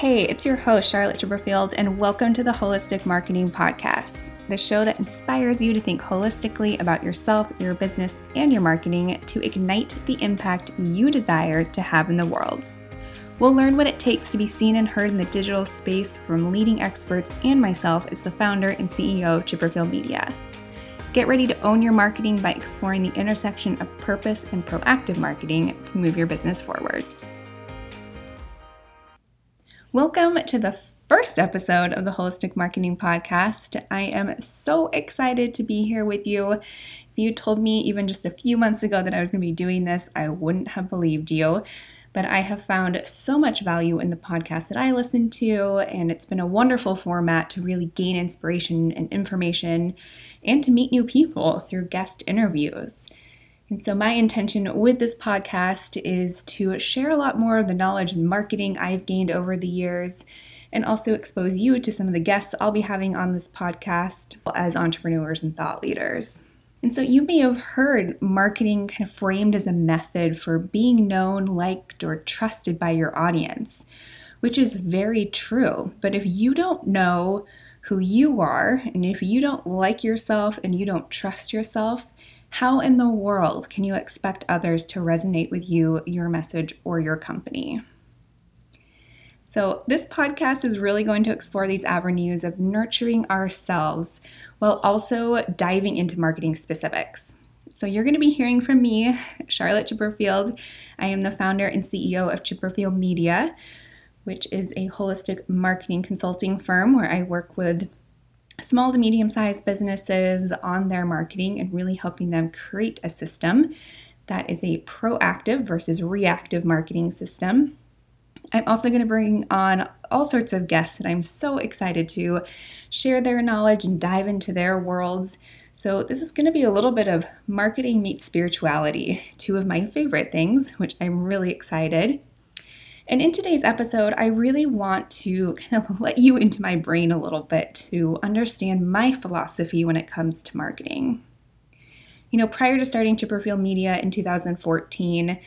Hey, it's your host, Charlotte Chipperfield, and welcome to the Holistic Marketing Podcast, the show that inspires you to think holistically about yourself, your business, and your marketing to ignite the impact you desire to have in the world. We'll learn what it takes to be seen and heard in the digital space from leading experts and myself as the founder and CEO of Chipperfield Media. Get ready to own your marketing by exploring the intersection of purpose and proactive marketing to move your business forward. Welcome to the first episode of the Holistic Marketing Podcast. I am so excited to be here with you. If you told me even just a few months ago that I was going to be doing this, I wouldn't have believed you. But I have found so much value in the podcast that I listen to, and it's been a wonderful format to really gain inspiration and information and to meet new people through guest interviews. And so, my intention with this podcast is to share a lot more of the knowledge and marketing I've gained over the years and also expose you to some of the guests I'll be having on this podcast as entrepreneurs and thought leaders. And so, you may have heard marketing kind of framed as a method for being known, liked, or trusted by your audience, which is very true. But if you don't know who you are, and if you don't like yourself and you don't trust yourself, how in the world can you expect others to resonate with you, your message, or your company? So, this podcast is really going to explore these avenues of nurturing ourselves while also diving into marketing specifics. So, you're going to be hearing from me, Charlotte Chipperfield. I am the founder and CEO of Chipperfield Media, which is a holistic marketing consulting firm where I work with small to medium sized businesses on their marketing and really helping them create a system that is a proactive versus reactive marketing system. I'm also going to bring on all sorts of guests that I'm so excited to share their knowledge and dive into their worlds. So, this is going to be a little bit of marketing meets spirituality, two of my favorite things, which I'm really excited. And in today's episode, I really want to kind of let you into my brain a little bit to understand my philosophy when it comes to marketing. You know, prior to starting Chipperfield Media in 2014,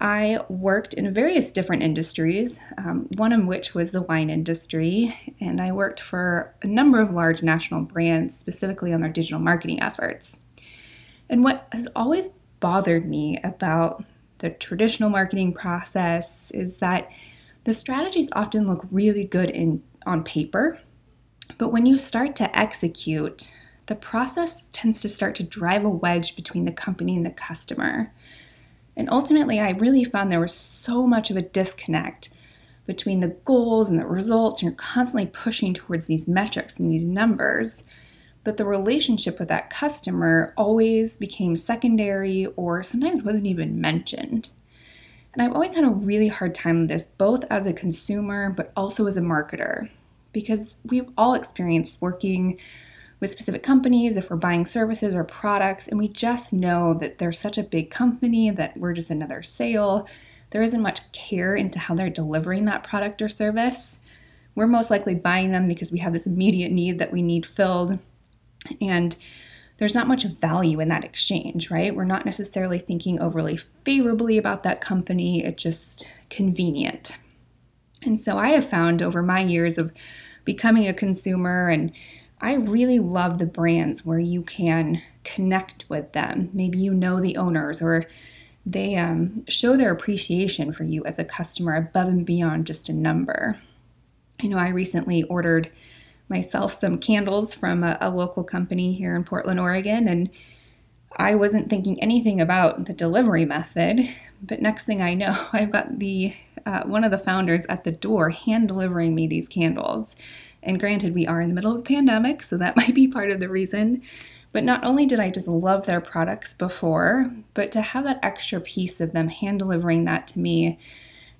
I worked in various different industries, um, one of which was the wine industry, and I worked for a number of large national brands, specifically on their digital marketing efforts. And what has always bothered me about the traditional marketing process is that the strategies often look really good in on paper, but when you start to execute, the process tends to start to drive a wedge between the company and the customer. And ultimately, I really found there was so much of a disconnect between the goals and the results, and you're constantly pushing towards these metrics and these numbers but the relationship with that customer always became secondary or sometimes wasn't even mentioned. And I've always had a really hard time with this, both as a consumer but also as a marketer, because we've all experienced working with specific companies if we're buying services or products, and we just know that they're such a big company that we're just another sale. There isn't much care into how they're delivering that product or service. We're most likely buying them because we have this immediate need that we need filled and there's not much value in that exchange, right? We're not necessarily thinking overly favorably about that company, it's just convenient. And so I have found over my years of becoming a consumer, and I really love the brands where you can connect with them. Maybe you know the owners, or they um, show their appreciation for you as a customer above and beyond just a number. You know, I recently ordered myself some candles from a, a local company here in Portland, Oregon, and I wasn't thinking anything about the delivery method. But next thing I know, I've got the uh, one of the founders at the door hand delivering me these candles. And granted, we are in the middle of a pandemic, so that might be part of the reason. But not only did I just love their products before, but to have that extra piece of them hand delivering that to me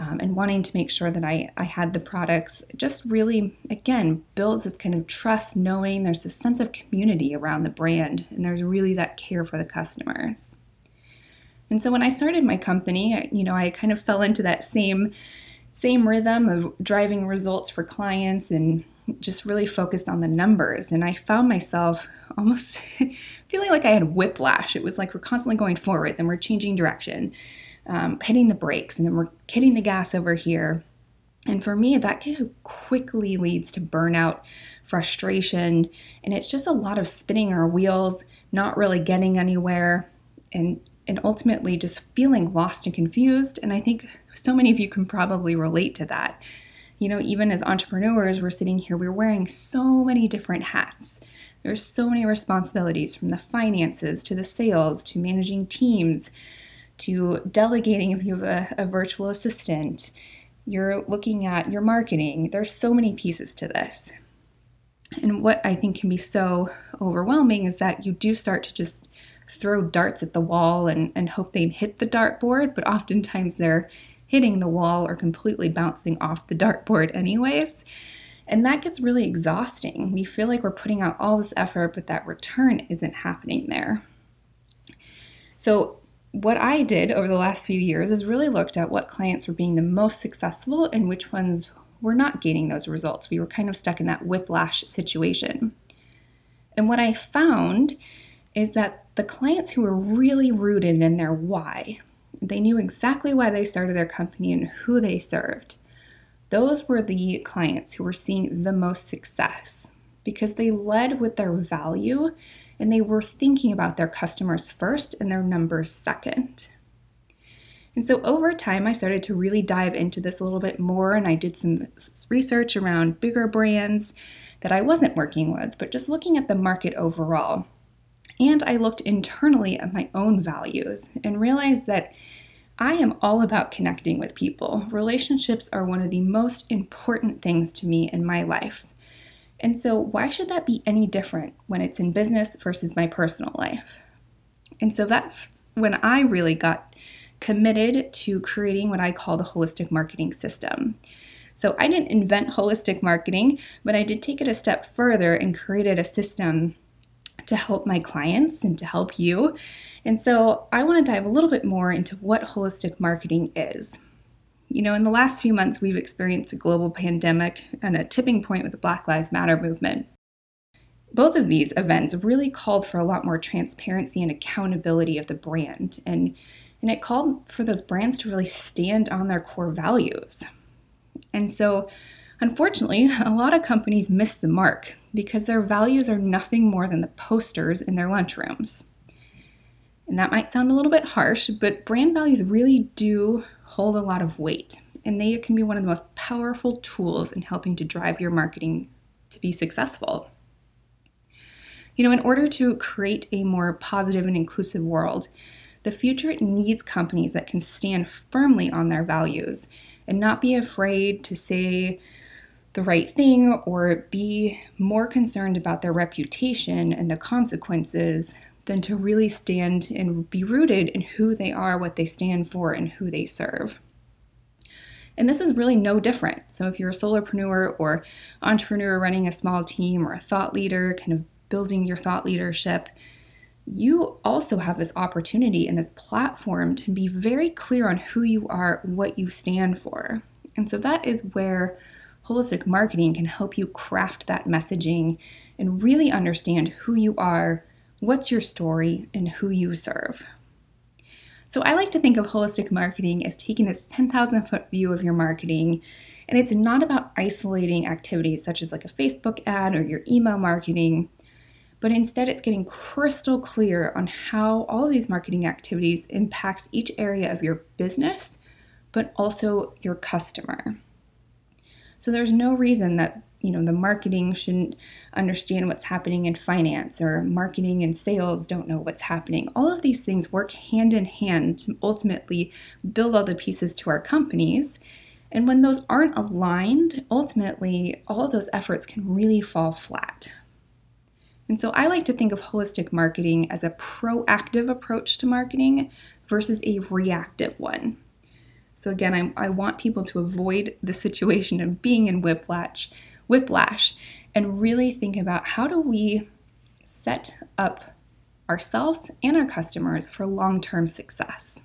um, and wanting to make sure that I, I had the products just really, again, builds this kind of trust, knowing there's this sense of community around the brand and there's really that care for the customers. And so when I started my company, you know, I kind of fell into that same same rhythm of driving results for clients and just really focused on the numbers. And I found myself almost feeling like I had whiplash. It was like we're constantly going forward, then we're changing direction um, hitting the brakes and then we're hitting the gas over here. And for me, that quickly leads to burnout, frustration, and it's just a lot of spinning our wheels, not really getting anywhere, and and ultimately just feeling lost and confused. And I think so many of you can probably relate to that. You know, even as entrepreneurs, we're sitting here, we're wearing so many different hats. There's so many responsibilities from the finances to the sales to managing teams to delegating if you have a, a virtual assistant you're looking at your marketing. There's so many pieces to this. And what I think can be so overwhelming is that you do start to just throw darts at the wall and, and hope they hit the dartboard, but oftentimes they're hitting the wall or completely bouncing off the dartboard, anyways. And that gets really exhausting. We feel like we're putting out all this effort, but that return isn't happening there. So, what I did over the last few years is really looked at what clients were being the most successful and which ones were not gaining those results. We were kind of stuck in that whiplash situation. And what I found is that the clients who were really rooted in their why, they knew exactly why they started their company and who they served. Those were the clients who were seeing the most success because they led with their value and they were thinking about their customers first and their numbers second. And so over time, I started to really dive into this a little bit more, and I did some research around bigger brands that I wasn't working with, but just looking at the market overall. And I looked internally at my own values and realized that I am all about connecting with people. Relationships are one of the most important things to me in my life. And so, why should that be any different when it's in business versus my personal life? And so, that's when I really got committed to creating what I call the holistic marketing system. So, I didn't invent holistic marketing, but I did take it a step further and created a system to help my clients and to help you. And so, I want to dive a little bit more into what holistic marketing is. You know, in the last few months, we've experienced a global pandemic and a tipping point with the Black Lives Matter movement. Both of these events really called for a lot more transparency and accountability of the brand, and, and it called for those brands to really stand on their core values. And so, unfortunately, a lot of companies miss the mark because their values are nothing more than the posters in their lunchrooms. And that might sound a little bit harsh, but brand values really do hold a lot of weight, and they can be one of the most powerful tools in helping to drive your marketing to be successful. You know, in order to create a more positive and inclusive world, the future needs companies that can stand firmly on their values and not be afraid to say the right thing or be more concerned about their reputation and the consequences than to really stand and be rooted in who they are, what they stand for, and who they serve. And this is really no different. So, if you're a solopreneur or entrepreneur running a small team or a thought leader, kind of building your thought leadership, you also have this opportunity and this platform to be very clear on who you are, what you stand for. And so, that is where holistic marketing can help you craft that messaging and really understand who you are, what's your story, and who you serve. So I like to think of holistic marketing as taking this 10,000 foot view of your marketing, and it's not about isolating activities such as like a Facebook ad or your email marketing, but instead it's getting crystal clear on how all of these marketing activities impacts each area of your business, but also your customer. So there's no reason that you know the marketing shouldn't understand what's happening in finance or marketing and sales don't know what's happening. All of these things work hand in hand to ultimately build all the pieces to our companies. And when those aren't aligned ultimately all of those efforts can really fall flat. And so i like to think of holistic marketing as a proactive approach to marketing versus a reactive one. So again I, I want people to avoid the situation of being in whiplash whiplash and really think about how do we set up ourselves and our customers for long term success.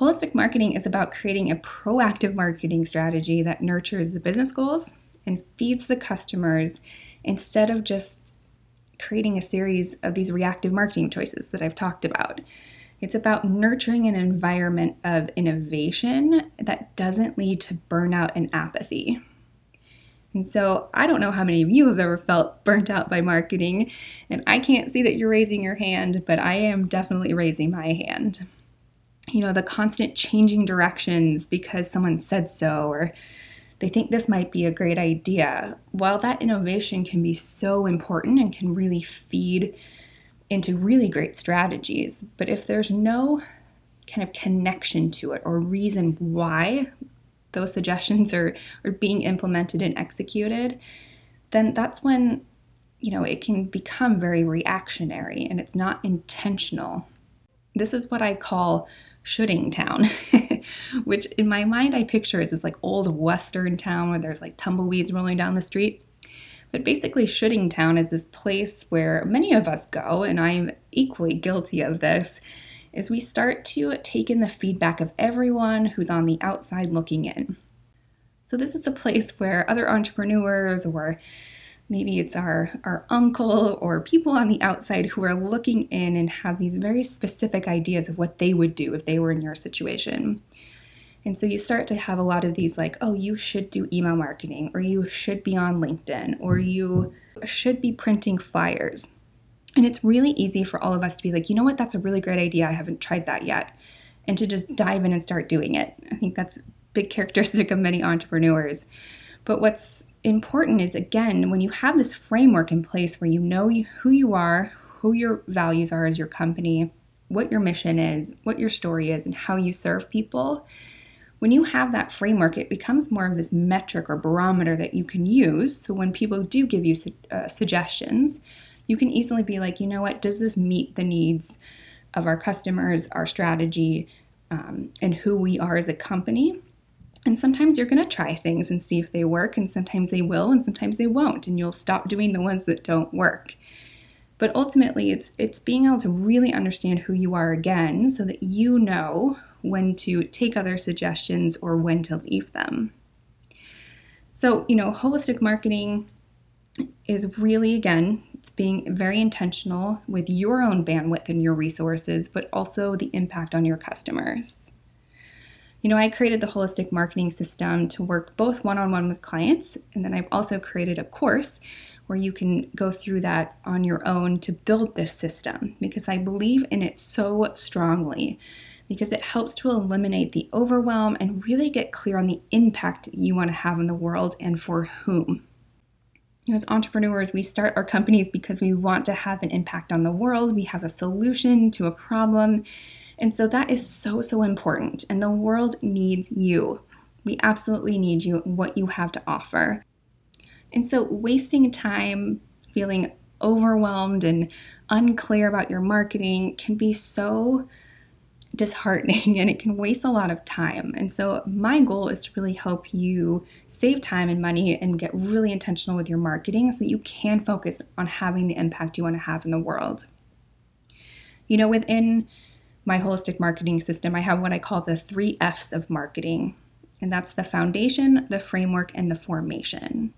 Holistic marketing is about creating a proactive marketing strategy that nurtures the business goals and feeds the customers instead of just creating a series of these reactive marketing choices that I've talked about. It's about nurturing an environment of innovation that doesn't lead to burnout and apathy. And so I don't know how many of you have ever felt burnt out by marketing, and I can't see that you're raising your hand, but I am definitely raising my hand. You know, the constant changing directions because someone said so, or they think this might be a great idea. While that innovation can be so important and can really feed into really great strategies, but if there's no kind of connection to it or reason why those suggestions are, are being implemented and executed, then that's when you know it can become very reactionary and it's not intentional. This is what I call shoulding town, which in my mind I picture as this like old western town where there's like tumbleweeds rolling down the street. But basically, shoulding town is this place where many of us go, and I'm equally guilty of this, is we start to take in the feedback of everyone who's on the outside looking in. So, this is a place where other entrepreneurs, or maybe it's our, our uncle, or people on the outside who are looking in and have these very specific ideas of what they would do if they were in your situation. And so you start to have a lot of these like, oh, you should do email marketing, or you should be on LinkedIn, or you should be printing flyers. And it's really easy for all of us to be like, you know what, that's a really great idea. I haven't tried that yet. And to just dive in and start doing it. I think that's a big characteristic of many entrepreneurs. But what's important is, again, when you have this framework in place where you know who you are, who your values are as your company, what your mission is, what your story is, and how you serve people, when you have that framework, it becomes more of this metric or barometer that you can use. So when people do give you su- uh, suggestions, you can easily be like, you know what, does this meet the needs of our customers, our strategy, um, and who we are as a company? And sometimes you're going to try things and see if they work, and sometimes they will, and sometimes they won't, and you'll stop doing the ones that don't work. But ultimately, it's it's being able to really understand who you are again, so that you know when to take other suggestions or when to leave them. So, you know, holistic marketing is really again it's being very intentional with your own bandwidth and your resources, but also the impact on your customers. You know, I created the holistic marketing system to work both one on one with clients, and then I've also created a course where you can go through that on your own to build this system because I believe in it so strongly because it helps to eliminate the overwhelm and really get clear on the impact that you want to have in the world and for whom. As entrepreneurs, we start our companies because we want to have an impact on the world. We have a solution to a problem. And so that is so, so important. And the world needs you. We absolutely need you, what you have to offer. And so, wasting time feeling overwhelmed and unclear about your marketing can be so disheartening and it can waste a lot of time. And so, my goal is to really help you save time and money and get really intentional with your marketing so that you can focus on having the impact you want to have in the world. You know, within my holistic marketing system, I have what I call the three F's of marketing, and that's the foundation, the framework, and the formation.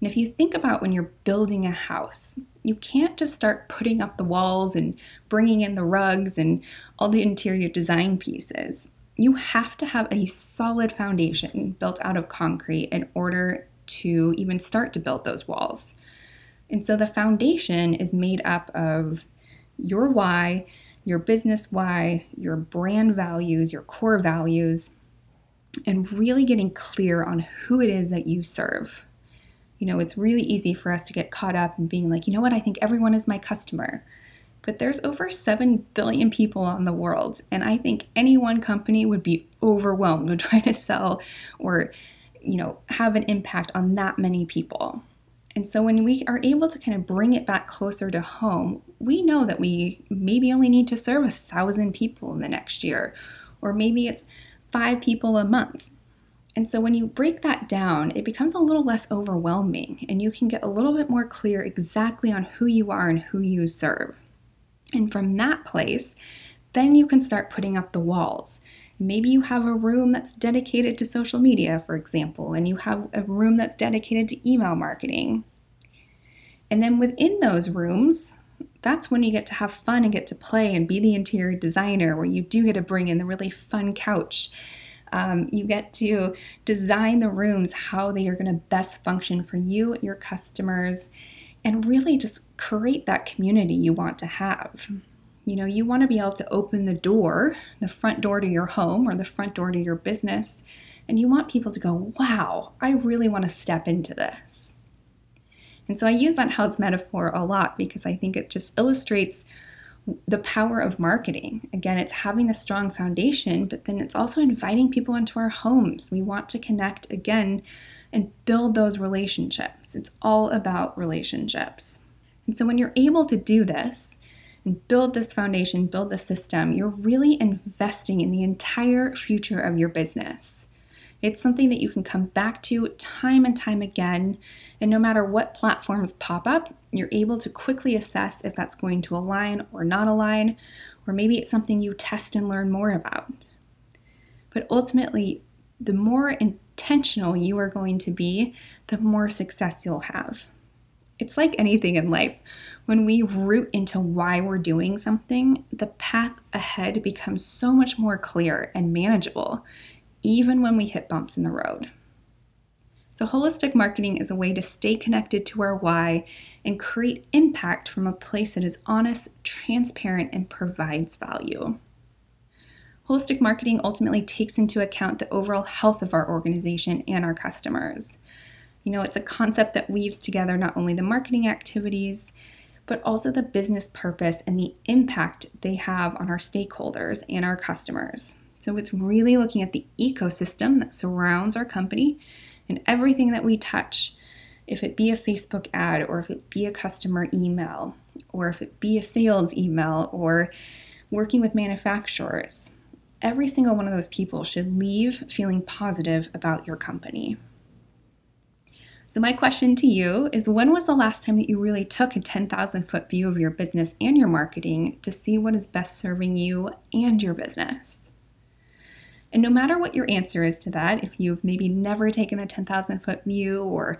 And if you think about when you're building a house, you can't just start putting up the walls and bringing in the rugs and all the interior design pieces. You have to have a solid foundation built out of concrete in order to even start to build those walls. And so the foundation is made up of your why, your business why, your brand values, your core values, and really getting clear on who it is that you serve you know, it's really easy for us to get caught up in being like, you know what, I think everyone is my customer. But there's over 7 billion people on the world, and I think any one company would be overwhelmed with trying to sell or, you know, have an impact on that many people. And so when we are able to kind of bring it back closer to home, we know that we maybe only need to serve a thousand people in the next year, or maybe it's five people a month. And so when you break that down, it becomes a little less overwhelming and you can get a little bit more clear exactly on who you are and who you serve. And from that place, then you can start putting up the walls. Maybe you have a room that's dedicated to social media, for example, and you have a room that's dedicated to email marketing. And then within those rooms, that's when you get to have fun and get to play and be the interior designer, where you do get to bring in the really fun couch. Um, you get to design the rooms how they are going to best function for you, your customers, and really just create that community you want to have. You know, you want to be able to open the door, the front door to your home or the front door to your business, and you want people to go, wow, I really want to step into this. And so I use that house metaphor a lot because I think it just illustrates the power of marketing. Again, it's having a strong foundation, but then it's also inviting people into our homes. We want to connect again and build those relationships. It's all about relationships. And so when you're able to do this, and build this foundation, build the system, you're really investing in the entire future of your business. It's something that you can come back to time and time again. And no matter what platforms pop up, you're able to quickly assess if that's going to align or not align, or maybe it's something you test and learn more about. But ultimately, the more intentional you are going to be, the more success you'll have. It's like anything in life. When we root into why we're doing something, the path ahead becomes so much more clear and manageable even when we hit bumps in the road. So, holistic marketing is a way to stay connected to our why and create impact from a place that is honest, transparent, and provides value. Holistic marketing ultimately takes into account the overall health of our organization and our customers. You know, it's a concept that weaves together not only the marketing activities, but also the business purpose and the impact they have on our stakeholders and our customers. So it's really looking at the ecosystem that surrounds our company and everything that we touch. If it be a Facebook ad, or if it be a customer email, or if it be a sales email, or working with manufacturers, every single one of those people should leave feeling positive about your company. So, my question to you is when was the last time that you really took a 10,000 foot view of your business and your marketing to see what is best serving you and your business? And no matter what your answer is to that, if you've maybe never taken a 10,000 foot view or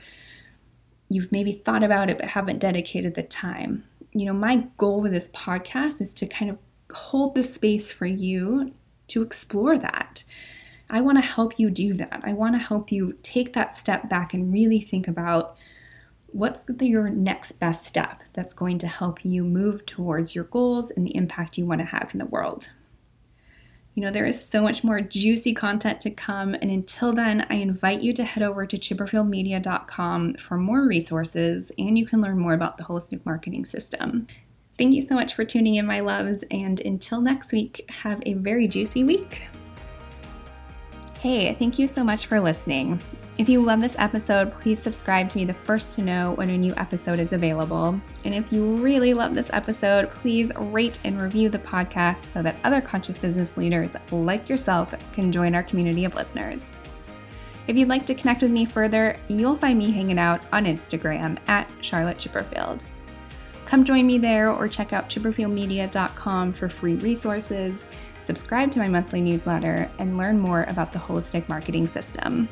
you've maybe thought about it but haven't dedicated the time, you know, my goal with this podcast is to kind of hold the space for you to explore that. I want to help you do that. I want to help you take that step back and really think about what's the, your next best step that's going to help you move towards your goals and the impact you want to have in the world. You know, there is so much more juicy content to come. And until then, I invite you to head over to chipperfieldmedia.com for more resources and you can learn more about the holistic marketing system. Thank you so much for tuning in, my loves. And until next week, have a very juicy week. Hey, thank you so much for listening. If you love this episode, please subscribe to be the first to know when a new episode is available. And if you really love this episode, please rate and review the podcast so that other conscious business leaders like yourself can join our community of listeners. If you'd like to connect with me further, you'll find me hanging out on Instagram at Charlotte Chipperfield. Come join me there or check out chipperfieldmedia.com for free resources, subscribe to my monthly newsletter, and learn more about the holistic marketing system.